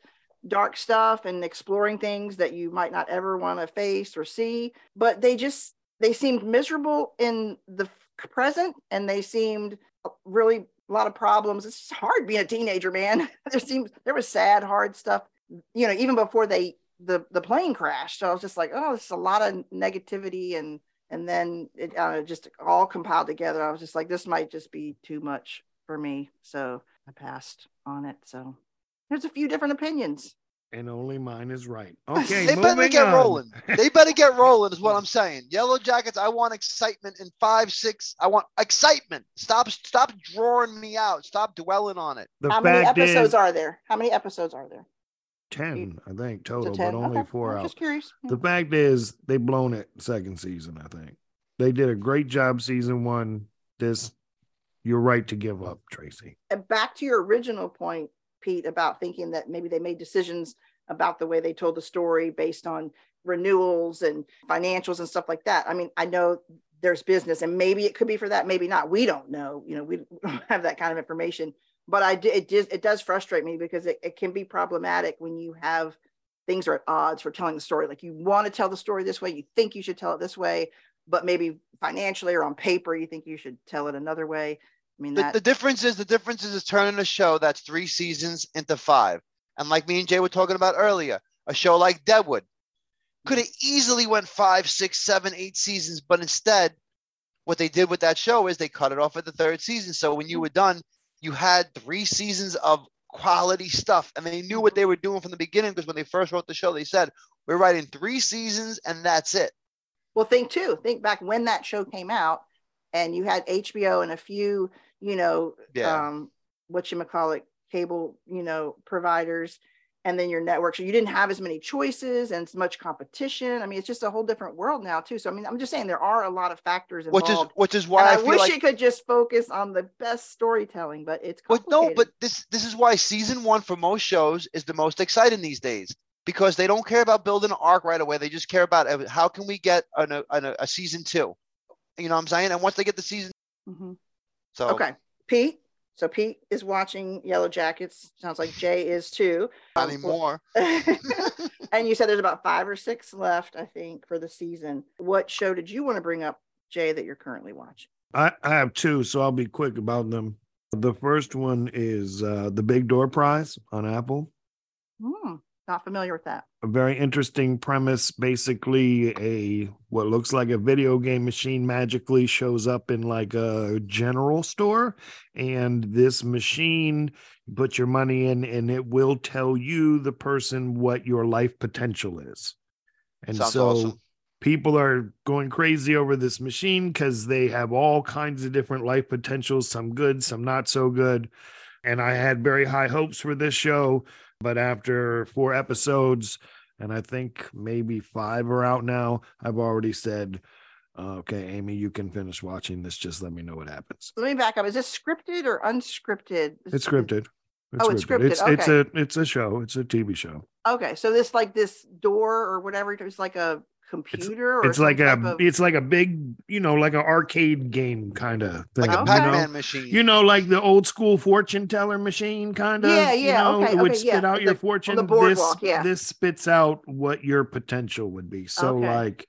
dark stuff and exploring things that you might not ever want to face or see, but they just they seemed miserable in the present, and they seemed really a lot of problems. It's hard being a teenager, man. there seems there was sad, hard stuff you know, even before they the the plane crashed, so I was just like, oh, it's a lot of negativity, and and then it uh, just all compiled together. I was just like, this might just be too much for me, so I passed on it. So there's a few different opinions. And only mine is right. Okay, they better get on. rolling. They better get rolling, is what I'm saying. Yellow Jackets. I want excitement in five, six. I want excitement. Stop, stop drawing me out. Stop dwelling on it. The How many episodes is, are there? How many episodes are there? 10, I think, total, but only okay. four I'm out. Just curious. The hmm. fact is, they've blown it second season, I think. They did a great job season one. This, you're right to give up, Tracey. And back to your original point, Pete, about thinking that maybe they made decisions about the way they told the story based on renewals and financials and stuff like that. I mean, I know there's business and maybe it could be for that, maybe not. We don't know. You know, we don't have that kind of information but I it just it does frustrate me because it, it can be problematic when you have things are at odds for telling the story. Like you want to tell the story this way, you think you should tell it this way, but maybe financially or on paper you think you should tell it another way. I mean, that... the, the difference is the difference is, is turning a show that's three seasons into five. And like me and Jay were talking about earlier, a show like Deadwood could have easily went five, six, seven, eight seasons, but instead, what they did with that show is they cut it off at the third season. So when you mm-hmm. were done, you had three seasons of quality stuff and they knew what they were doing from the beginning because when they first wrote the show they said we're writing three seasons and that's it well think too think back when that show came out and you had hbo and a few you know yeah. um what you call it cable you know providers and then your network. So you didn't have as many choices and as much competition. I mean, it's just a whole different world now too. So I mean, I'm just saying there are a lot of factors involved. Which is which is why I, I, wish like... it could just focus on the best storytelling, but it's but no, but this this is why season one for most shows is the most exciting these days because they don't care about building an arc right away. They just care about uh, how can we get an, an, a season two. You know what I'm saying? And once they get the season, mm-hmm. so okay, Pete. So Pete is watching Yellow Jackets. Sounds like Jay is too. Not anymore. and you said there's about five or six left, I think, for the season. What show did you want to bring up, Jay, that you're currently watching? I, I have two, so I'll be quick about them. The first one is uh, the Big Door Prize on Apple. Hmm. Not familiar with that. A very interesting premise. Basically, a what looks like a video game machine magically shows up in like a general store, and this machine you put your money in, and it will tell you the person what your life potential is. And Sounds so awesome. people are going crazy over this machine because they have all kinds of different life potentials, some good, some not so good. And I had very high hopes for this show but after four episodes, and I think maybe five are out now, I've already said, uh, okay, Amy, you can finish watching this. Just let me know what happens. Let me back up. Is this scripted or unscripted? It's scripted. It's oh, it's scripted. It's, okay. it's a it's a show. It's a TV show. Okay, so this like this door or whatever. It's like a computer it's, it's like a of... it's like a big you know like an arcade game kind of thing like a pac-man you know? machine you know like the old school fortune teller machine kind of yeah yeah you know, okay, it would okay, spit yeah. out your the, fortune the boardwalk, this yeah. this spits out what your potential would be so okay. like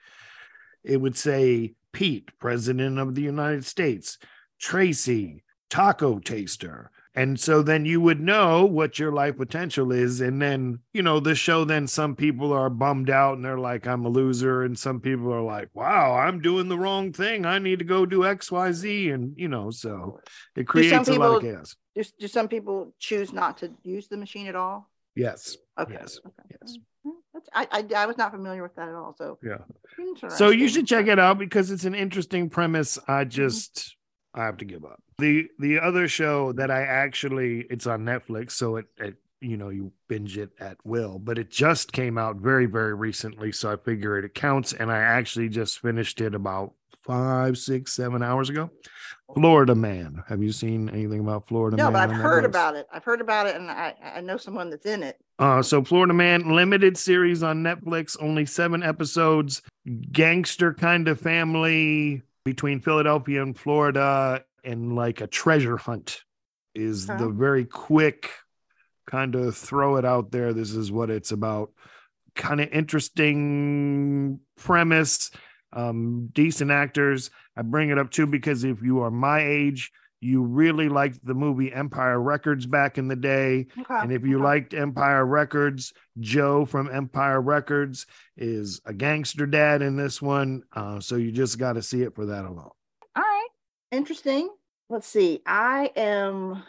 it would say pete president of the united states tracey taco taster and so then you would know what your life potential is. And then you know the show then some people are bummed out and they're like i'm a loser. And some people are like wow i'm doing the wrong thing. I need to go do xyz and you know so it creates people, a lot of chaos. do, do some people choose not to use the machine at all? Yes. Okay. Yes. Okay. yes. I, I, I was not familiar with that at all. So yeah. So you should check it out because it's an interesting premise. I mm-hmm. just I have to give up. The the other show that I actually it's on Netflix, so it, it you know you binge it at will, but it just came out very very recently, so I figure it counts. And I actually just finished it about five, six, seven hours ago. Florida Man. Have you seen anything about Florida no, Man? No, but I've heard about it. I've heard about it, and I I know someone that's in it. Uh, so Florida Man limited series on Netflix, only seven episodes. Gangster kind of family between Philadelphia and Florida and like a treasure hunt is huh. the very quick kind of throw it out there. This is what it's about. Kind of interesting premise, um, decent actors. I bring it up too because if you are my age, you really liked the movie Empire Records back in the day. Okay. And if you okay. liked Empire Records, Joe from Empire Records is a gangster dad in this one. Uh, so you just got to see it for that alone. All right. Interesting. Let's see. I am.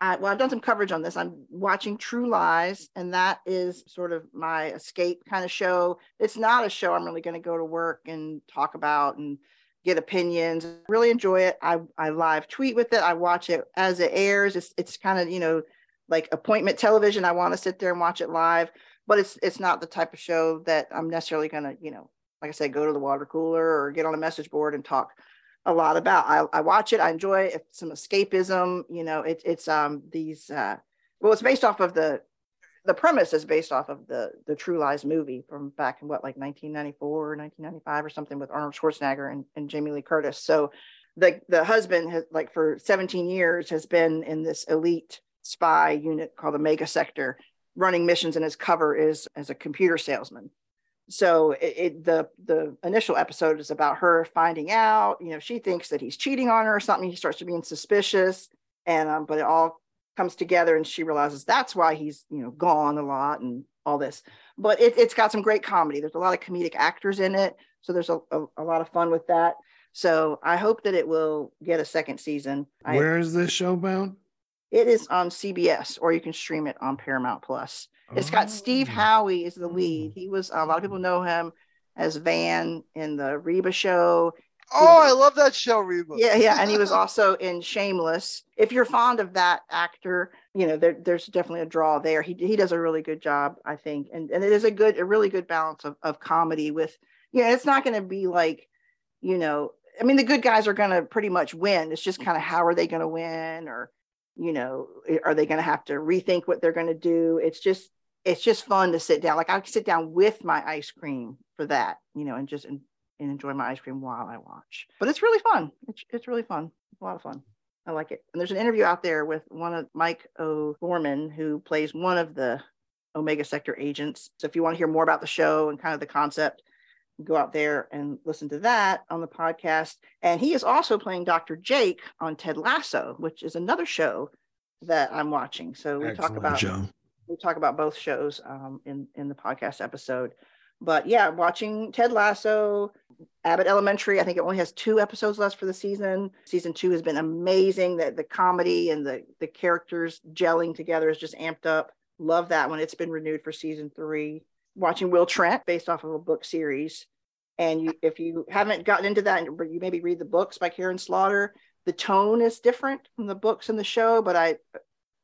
I, well, I've done some coverage on this. I'm watching True Lies, and that is sort of my escape kind of show. It's not a show I'm really going to go to work and talk about and get opinions. Really enjoy it. I, I live tweet with it. I watch it as it airs. It's it's kind of you know like appointment television. I want to sit there and watch it live, but it's it's not the type of show that I'm necessarily gonna you know like I said go to the water cooler or get on a message board and talk a lot about. I, I watch it. I enjoy it. It's some escapism. You know, it, it's um these uh well, it's based off of the the premise is based off of the the True Lies movie from back in what like 1994 or 1995 or something with Arnold Schwarzenegger and, and Jamie Lee Curtis. So the the husband has like for 17 years has been in this elite spy unit called the Omega Sector, running missions, and his cover is as a computer salesman. So it, it, the the initial episode is about her finding out. You know, she thinks that he's cheating on her or something. He starts to being suspicious, and um, but it all comes together and she realizes that's why he's you know gone a lot and all this. But it, has got some great comedy. There's a lot of comedic actors in it so there's a, a, a, lot of fun with that. So i hope that it will get a second season. Where I, is this show bound it is on cbs or you can stream it on paramount plus. It's got oh. steve oh. howey is the lead. Hmm. He was a lot of people know him as van in the reba show Oh, I love that show, Reba. Yeah, yeah, and he was also in Shameless. If you're fond of that actor, you know there, there's definitely a draw there. He he does a really good job, I think, and and it is a good, a really good balance of of comedy with. You know, it's not going to be like, you know, I mean, the good guys are going to pretty much win. It's just kind of how are they going to win, or you know, are they going to have to rethink what they're going to do? It's just it's just fun to sit down. Like I sit down with my ice cream for that, you know, and just and enjoy my ice cream while I watch. But it's really fun. It's, it's really fun. It's a lot of fun. I like it. And there's an interview out there with one of Mike O'Gorman, who plays one of the Omega Sector agents. So if you want to hear more about the show and kind of the concept, go out there and listen to that on the podcast. And he is also playing Dr. Jake on Ted Lasso, which is another show that I'm watching. So we Excellent talk about show. we talk about both shows um, in in the podcast episode. But yeah, watching Ted Lasso, Abbott Elementary. I think it only has two episodes left for the season. Season two has been amazing. That the comedy and the the characters gelling together is just amped up. Love that one. It's been renewed for season three. Watching Will Trent, based off of a book series. And you, if you haven't gotten into that, you maybe read the books by Karin Slaughter. The tone is different from the books and the show, but I,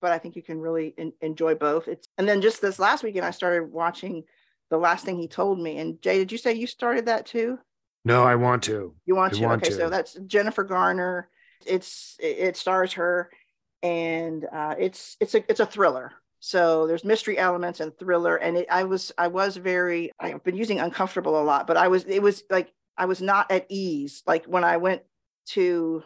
but I think you can really in, enjoy both. It's and then just this last weekend, I started watching the last thing he told me. And Jay, did you say you started that too? No, I want to. You want I to? Want okay, to. so that's Jennifer Garner. It's it, stars her, and uh, it's it's a it's a thriller. So there's mystery elements and thriller, and it, I was I was very I've been using uncomfortable a lot, but I was it was like I was not at ease. Like when I went to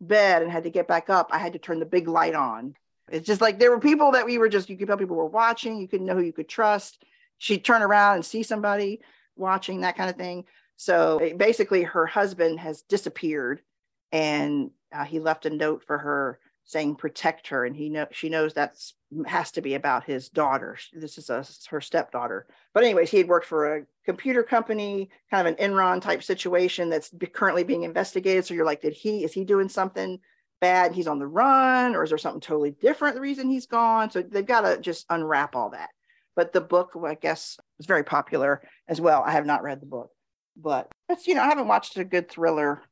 bed and had to get back up, I had to turn the big light on. It's just like there were people that we were just you could tell people were watching. You couldn't know who you could trust. She'd turn around and see somebody watching that kind of thing. So basically, her husband has disappeared, and uh, he left a note for her saying protect her and he know she knows that's has to be about his daughter. This is a, her stepdaughter. But anyways he had worked for a computer company kind of an enron type situation that's be, currently being investigated. So you're like did he is he doing something bad? He's on the run or is there something totally different the reason he's gone? So they've got to just unwrap all that but the book i guess is very popular as well i have not read the book but it's you know i haven't watched a good thriller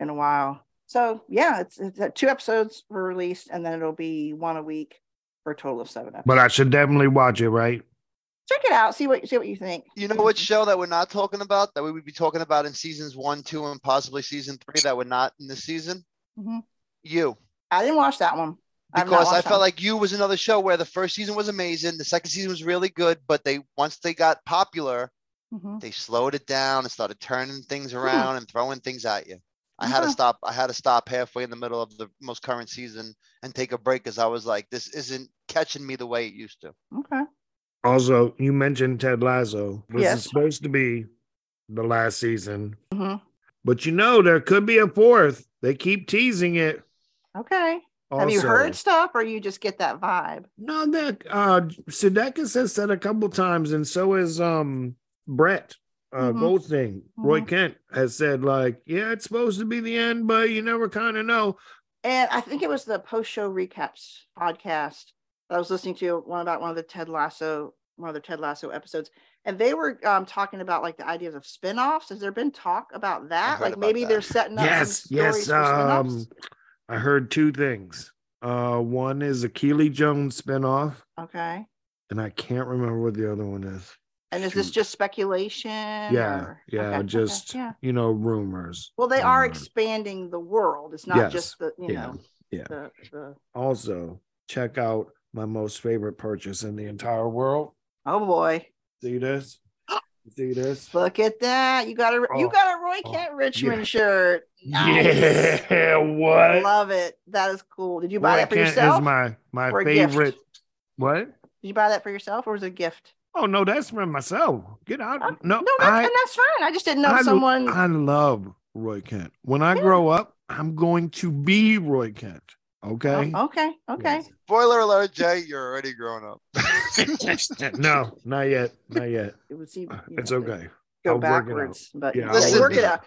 in a while so yeah, it's, it's uh, two episodes were released, and then it'll be one a week for a total of seven episodes. But I should definitely watch it, right? Check it out. See what see what you think. You know what show that we're not talking about that we would be talking about in seasons one, two, and possibly season three that we're not in this season? Mm-hmm. You. I didn't watch that one because I felt like you was another show where the first season was amazing, the second season was really good, but they once they got popular, mm-hmm. they slowed it down and started turning things around and throwing things at you. I had to stop. I had to stop halfway in the middle of the most current season and take a break because I was like, this isn't catching me the way it used to. Okay. Also, you mentioned Ted Lasso. This yes. is supposed to be the last season, mm-hmm. but you know there could be a fourth. They keep teasing it. Okay. Also, Have you heard stuff, or you just get that vibe? No, that uh, Sudeikis has said a couple times, and so has um Brett uh, mm-hmm. Goldstein, mm-hmm. Roy Kent has said, like, yeah, it's supposed to be the end, but you never kind of know. And I think it was the post show recaps podcast that I was listening to one about one of the Ted Lasso, one of the Ted Lasso episodes, and they were um, talking about like the ideas of spinoffs. Has there been talk about that? Like maybe that. they're setting up. Yes, yes. Um, I heard two things. Uh, one is a Keeley Jones spinoff. Okay. And I can't remember what the other one is. And is this just speculation? Yeah, or? yeah, okay, just okay, yeah. you know rumors. Well, they are expanding the world. It's not yes, just the you yeah, know. Yeah. The, the... Also, check out my most favorite purchase in the entire world. Oh boy! See this? See this? Look at that! You got a oh, you got a Roy oh, Kent Richmond yeah. shirt. Nice. Yeah, what? love it. That is cool. Did you buy Roy that for Kent yourself? Is my my favorite. What? Did you buy that for yourself or was it a gift? Oh no, that's for myself. Get out. Uh, no, no, that's, I, and that's fine. I just didn't know I, someone. I love Roy Kent. When I yeah. grow up, I'm going to be Roy Kent. Okay. Oh, okay. Okay. Yes. Spoiler alert, Jay. You're already grown up. no, not yet. Not yet. It would seem. It's okay. Go I'll backwards, but yeah, Listen, work it out.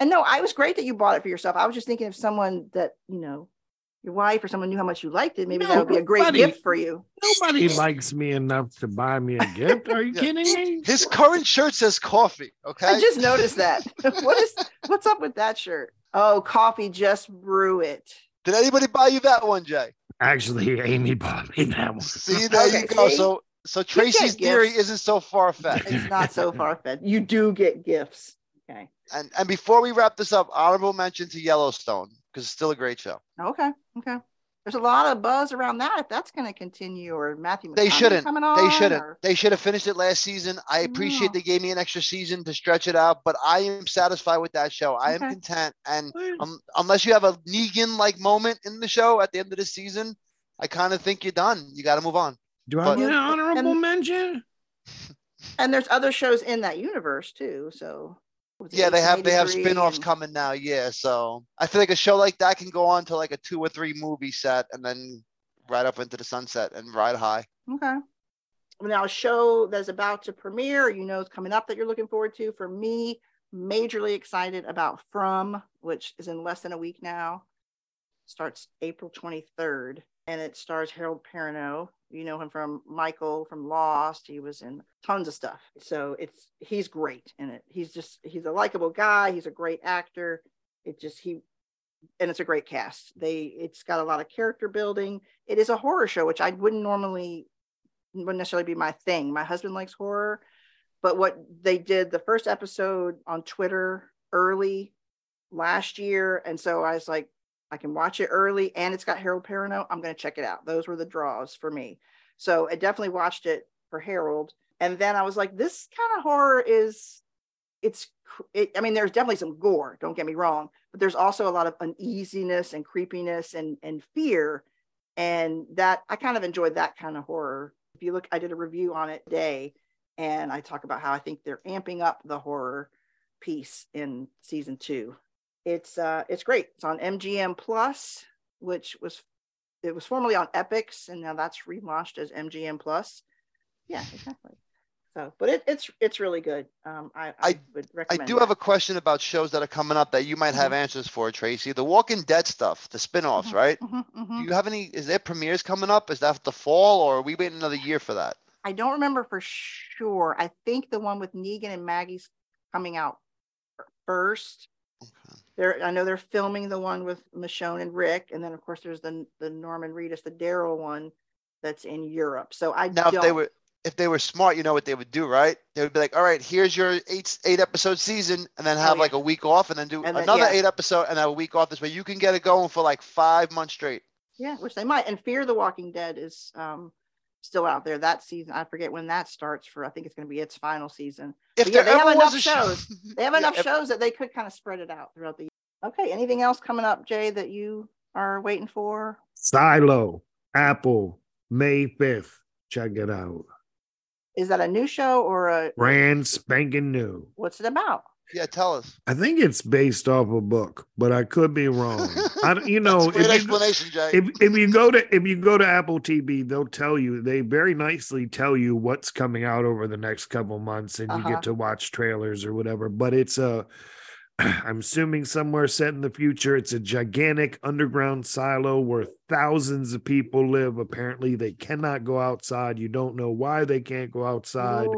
And no, I was great that you bought it for yourself. I was just thinking of someone that you know your wife or someone knew how much you liked it, maybe no, that would be a great nobody, gift for you. Nobody likes me enough to buy me a gift. Are you yeah. kidding me? His current shirt says coffee. Okay. I just noticed that. what is what's up with that shirt? Oh, coffee, just brew it. Did anybody buy you that one, Jay? Actually, Amy bought me that one. See, there okay, you go. See? So so Tracey's theory isn't so far fetched. It's not so far fetched. You do get gifts. Okay. And and before we wrap this up, honorable mention to Yellowstone because it's still a great show. Okay. Okay. There's a lot of buzz around that if that's going to continue or Matthew they shouldn't. they shouldn't. or... they should have finished it last season. I appreciate they gave me an extra season to stretch it out but I am satisfied with that show. I okay. am content and um, unless you have a Negan like moment in the show at the end of the season I kind of think you're done. You got to move on. Do I but, get an honorable and, mention. And there's other shows in that universe too so yeah, they have they have spin-offs and... coming now. Yeah, so I feel like a show like that can go on to like a two or three movie set and then right up into the sunset and ride high. Okay. Now, a show that's about to premiere, you know, is coming up that you're looking forward to. For me, majorly excited about From, which is in less than a week now. Starts April 23rd, and it stars Harold Perrineau, you know him from Michael from Lost. He was in tons of stuff. So it's he's great in it. He's just he's a likable guy. He's a great actor. It just he and it's a great cast. They it's got a lot of character building. It is a horror show, which I wouldn't normally wouldn't necessarily be my thing. My husband likes horror, but what they did the first episode on Twitter early last year, and so I was like, I can watch it early and it's got Harold Perrineau. I'm going to check it out. Those were the draws for me. So I definitely watched it for Harold. And then I was like, this kind of horror is, it's, it, I mean, there's definitely some gore, don't get me wrong, but there's also a lot of uneasiness and creepiness and, and fear. And that I kind of enjoyed that kind of horror. If you look, I did a review on it today and I talk about how I think they're amping up the horror piece in season two it's uh, it's great. It's on MGM Plus, which was it was formerly on Epix, and now that's relaunched as MGM Plus. Yeah, exactly. So, but it, it's it's really good. Um, I, I, I would recommend. I do that. have a question about shows that are coming up that you might have mm-hmm. answers for, Tracey. The Walking Dead stuff, the spinoffs, mm-hmm, right? Mm-hmm, mm-hmm. do you have any? Is there premieres coming up? Is that the fall, or are we waiting another year for that? I don't remember for sure. I think the one with Negan and Maggie's coming out first. Okay. They're, I know they're filming the one with Michonne and Rick, and then of course there's the the Norman Reedus, the Daryl one that's in Europe. So I now if they were if they were smart, you know what they would do, right? They would be like, all right, here's your eight eight episode season, and then oh, have oh, yeah. like a week off, and then do and then, another yeah. eight episode, and have a week off. This way, you can get it going for like five months straight. Yeah, which they might. And Fear the Walking Dead is um, still out there. That season, I forget when that starts. For I think it's going to be its final season. If yeah, they have enough shows, they have enough yeah, shows that they could kind of spread it out throughout the year. Okay. Anything else coming up, Jay, that you are waiting for? Silo, Apple, May 5th. Check it out. Is that a new show or a brand spanking new? What's it about? Yeah, tell us. I think it's based off a book, but I could be wrong. I, you know, if explanation, you, Jay. If, if you go to if you go to Apple TV, they'll tell you they very nicely tell you what's coming out over the next couple months, and uh-huh. you get uh-huh. to watch trailers or whatever. But it's a I'm assuming somewhere set in the future. It's a gigantic underground silo where thousands of people live. Apparently, they cannot go outside. You don't know why they can't go outside.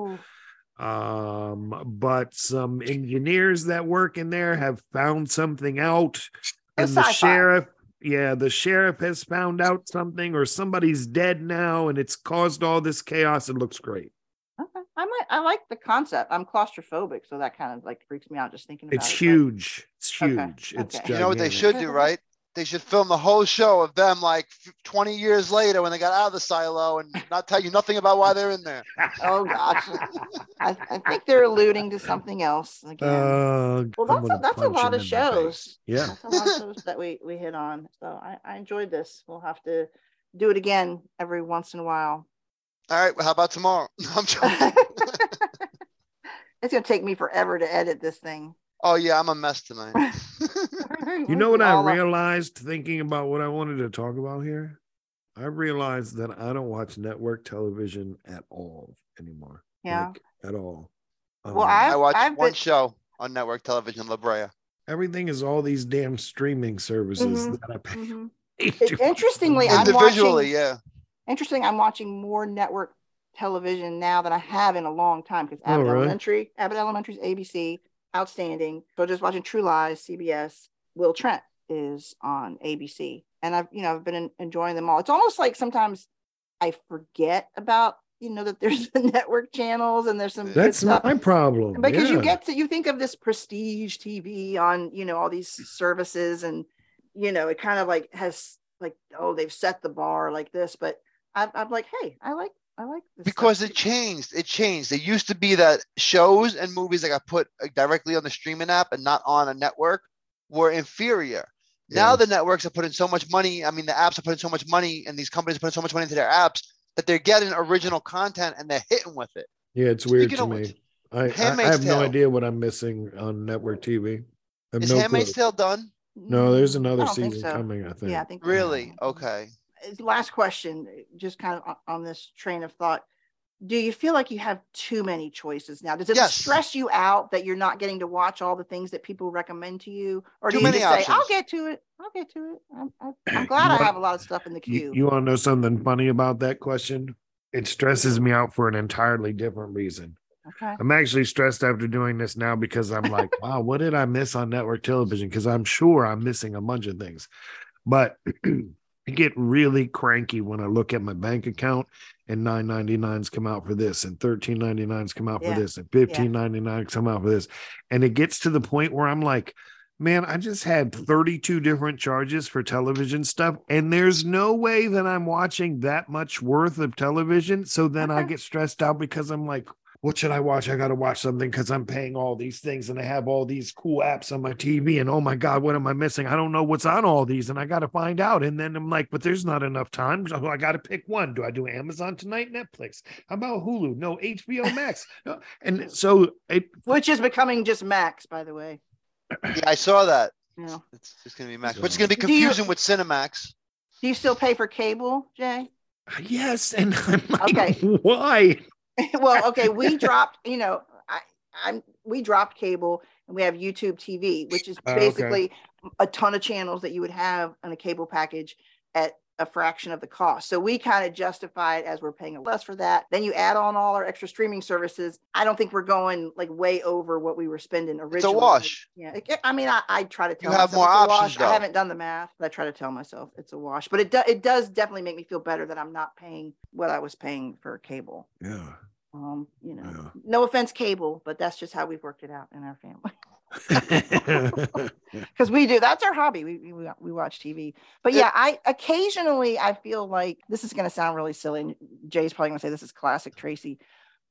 Um, but some engineers that work in there have found something out, and the sheriff, yeah, the sheriff has found out something, or somebody's dead now, and it's caused all this chaos. It looks great. Okay. I might I like the concept. I'm claustrophobic, so that kind of like freaks me out just thinking about it's it. Huge. But... It's huge. Okay. It's okay. you know what they should do, right? They should film the whole show of them like 20 years later when they got out of the silo and not tell you nothing about why they're in there. oh gosh, I, I, think they're alluding to something else again. Uh, well, that's a, that's a lot of shows. Yeah, that's a lot of shows that we we hit on. So I, I enjoyed this. We'll have to do it again every once in a while. All right. Well, how about tomorrow? I'm it's gonna take me forever to edit this thing. Oh yeah, I'm a mess tonight. you know what I realized thinking about what I wanted to talk about here? I realized that I don't watch network television at all anymore. Yeah. Like, at all. Um, well, I've, I watched I've one been... show on network television, La Brea. Everything is all these damn streaming services mm-hmm. that I pay. Mm-hmm. Interestingly, individually, watching, yeah interesting. I'm watching more network television now than I have in a long time because Abbott oh, really? Elementary, Abbott Elementary is ABC, outstanding. So just watching True Lies, CBS. Will Trent is on ABC, and I've you know I've been enjoying them all. It's almost like sometimes I forget about you know that there's the network channels and there's some that's not my problem because yeah. you get to you think of this prestige tv on you know all these services and you know it kind of like has like oh they've set the bar like this, but I'm, I'm like hey I like I like because stuff. it changed. It changed. It used to be that shows and movies that got put uh, directly on the streaming app and not on a network were inferior. Yeah. Now the networks are putting so much money. I mean, the apps are putting so much money, and these companies are putting so much money into their apps that they're getting original content and they're hitting with it. Yeah, it's weird Speaking to me. I, I, I, have Tale. no idea what I'm missing on network TV. Is no Handmaid's Tale done? No, there's another season so. coming. I think. Yeah, I think. Really? Okay last question, just kind of on this train of thought. Do you feel like you have too many choices now? Does it yes. stress you out that you're not getting to watch all the things that people recommend to you, or do too you just options. say, "I'll get to it. I'll get to it." I'm, I'm glad I have a lot of stuff in the queue. You, you want to know something funny about that question? It stresses me out for an entirely different reason. Okay. I'm actually stressed after doing this now because I'm like, wow, what did I miss on network television? Because I'm sure I'm missing a bunch of things. But I get really cranky when I look at my bank account and 999s come out for this and 1399s come out yeah. for this and 1599 yeah. come out for this. And it gets to the point where I'm like, man, I just had 32 different charges for television stuff. And there's no way that I'm watching that much worth of television. So then I uh-huh. get stressed out because I'm like, what should I watch? I got to watch something because I'm paying all these things and I have all these cool apps on my TV. And oh my God, what am I missing? I don't know what's on all these and I got to find out. And then I'm like, but there's not enough time. So I got to pick one. Do I do Amazon tonight, Netflix? How about Hulu? No, HBO Max. and so it, which is becoming just Max, by the way. Yeah, I saw that. Yeah. It's just going to be Max, so, which is going to be confusing you, with Cinemax. Do you still pay for cable, Jay? Yes. And I'm like, okay. why? well, okay, we dropped, you know, I, I'm we dropped cable and we have YouTube TV, which is basically oh, okay. a ton of channels that you would have on a cable package at a fraction of the cost. So we kind of justify it as we're paying less for that. Then you add on all our extra streaming services. I don't think we're going like way over what we were spending originally. It's a wash. Yeah. I mean, I, I, try to tell you have more options. I haven't done the math, but I try to tell myself it's a wash. But it, do, it does definitely make me feel better that I'm not paying what I was paying for cable. Yeah. Um, you know, yeah. no offense, cable, but that's just how we've worked it out in our family. Because we do. That's our hobby. We, we we watch TV. But yeah, I occasionally I feel like this is going to sound really silly. And Jay's probably going to say this is classic Tracey,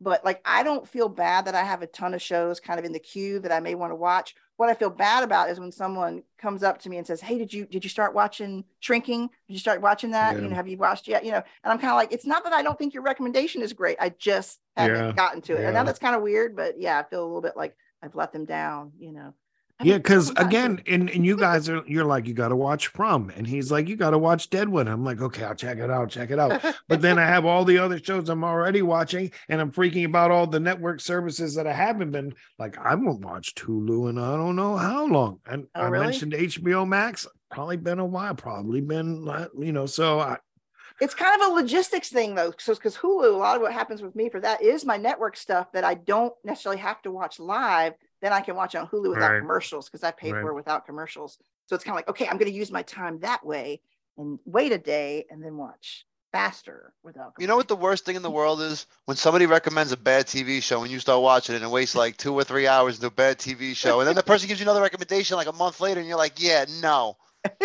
but like I don't feel bad that I have a ton of shows kind of in the queue that I may want to watch. What I feel bad about is when someone comes up to me and says, "Hey, did you did you start watching Shrinking? Did you start watching that? Yeah. You know, have you watched yet? You know?" And I'm kind of like, it's not that I don't think your recommendation is great. I just haven't yeah. gotten to it. Yeah. And now that's kind of weird, but yeah, I feel a little bit like I've let them down. You know yeah, because again, and, and you guys are you're like, you gotta watch prom. And he's like, You gotta watch Deadwood. I'm like, okay, I'll check it out, check it out. But then I have all the other shows I'm already watching, and I'm freaking about all the network services that I haven't been like, I won't watch Hulu and I don't know how long. And oh, I really? mentioned HBO Max, probably been a while, probably been uh, you know, so I it's kind of a logistics thing though. So because Hulu, a lot of what happens with me for that is my network stuff that I don't necessarily have to watch live then I can watch on Hulu without right. commercials because I pay right. for it without commercials. So it's kind of like, okay, I'm going to use my time that way and wait a day and then watch faster without. You know what the worst thing in the world is when somebody recommends a bad TV show and you start watching it and it wastes like two or three hours to a bad TV show, and then the person gives you another recommendation like a month later, and you're like, yeah, no.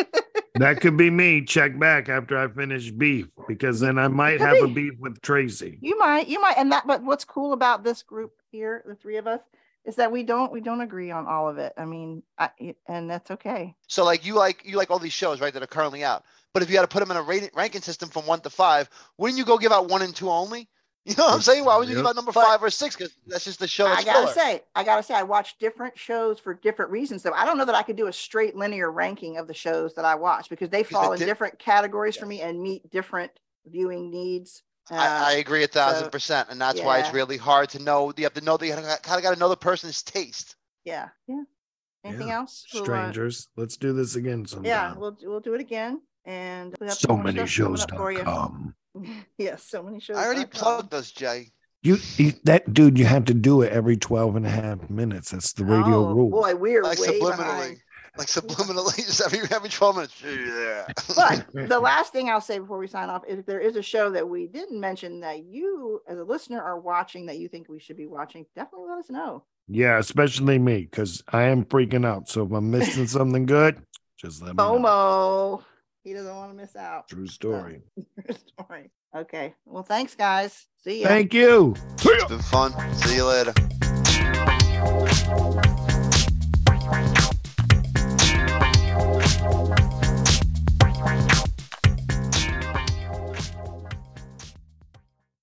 that could be me. Check back after I finish beef because then I might have a beef with Tracey. You might, you might, and that. But what's cool about this group here, the three of us, is that we don't we don't agree on all of it. I mean, I, and that's okay. So like you like you like all these shows right that are currently out, but if you had to put them in a rating, ranking system from one to five, wouldn't you go give out one and two only? You know what I'm saying? Why would you yep. give out number but five or six? Because that's just the show. I gotta filler. say, I gotta say, I watch different shows for different reasons. So I don't know that I could do a straight linear ranking of the shows that I watch because they fall in di- different categories yeah. for me and meet different viewing needs. Uh, I, I, agree a thousand so, percent, and that's yeah. why it's really hard to know. You have to know the kind of got to know the person's taste. Yeah, yeah. Anything yeah. else? Strangers. We'll, uh, Let's do this again sometime. Yeah, we'll we'll do it again, and we so many shows to come. yes, so many shows. I already plugged us, Jay. You, you, that dude, you have to do it every 12 and a half minutes. That's the radio oh, rule. Boy, we're like way subliminally. Behind like subliminally just every every 12 minutes. Yeah. but the last thing I'll say before we sign off is if there is a show that we didn't mention that you as a listener are watching that you think we should be watching, definitely let us know. Yeah, especially me, because I am freaking out. So if I'm missing something good, just let me FOMO. know. He doesn't want to miss out. True story. True story. Okay. Well, thanks, guys. See you. Thank you. It's been fun. See you later.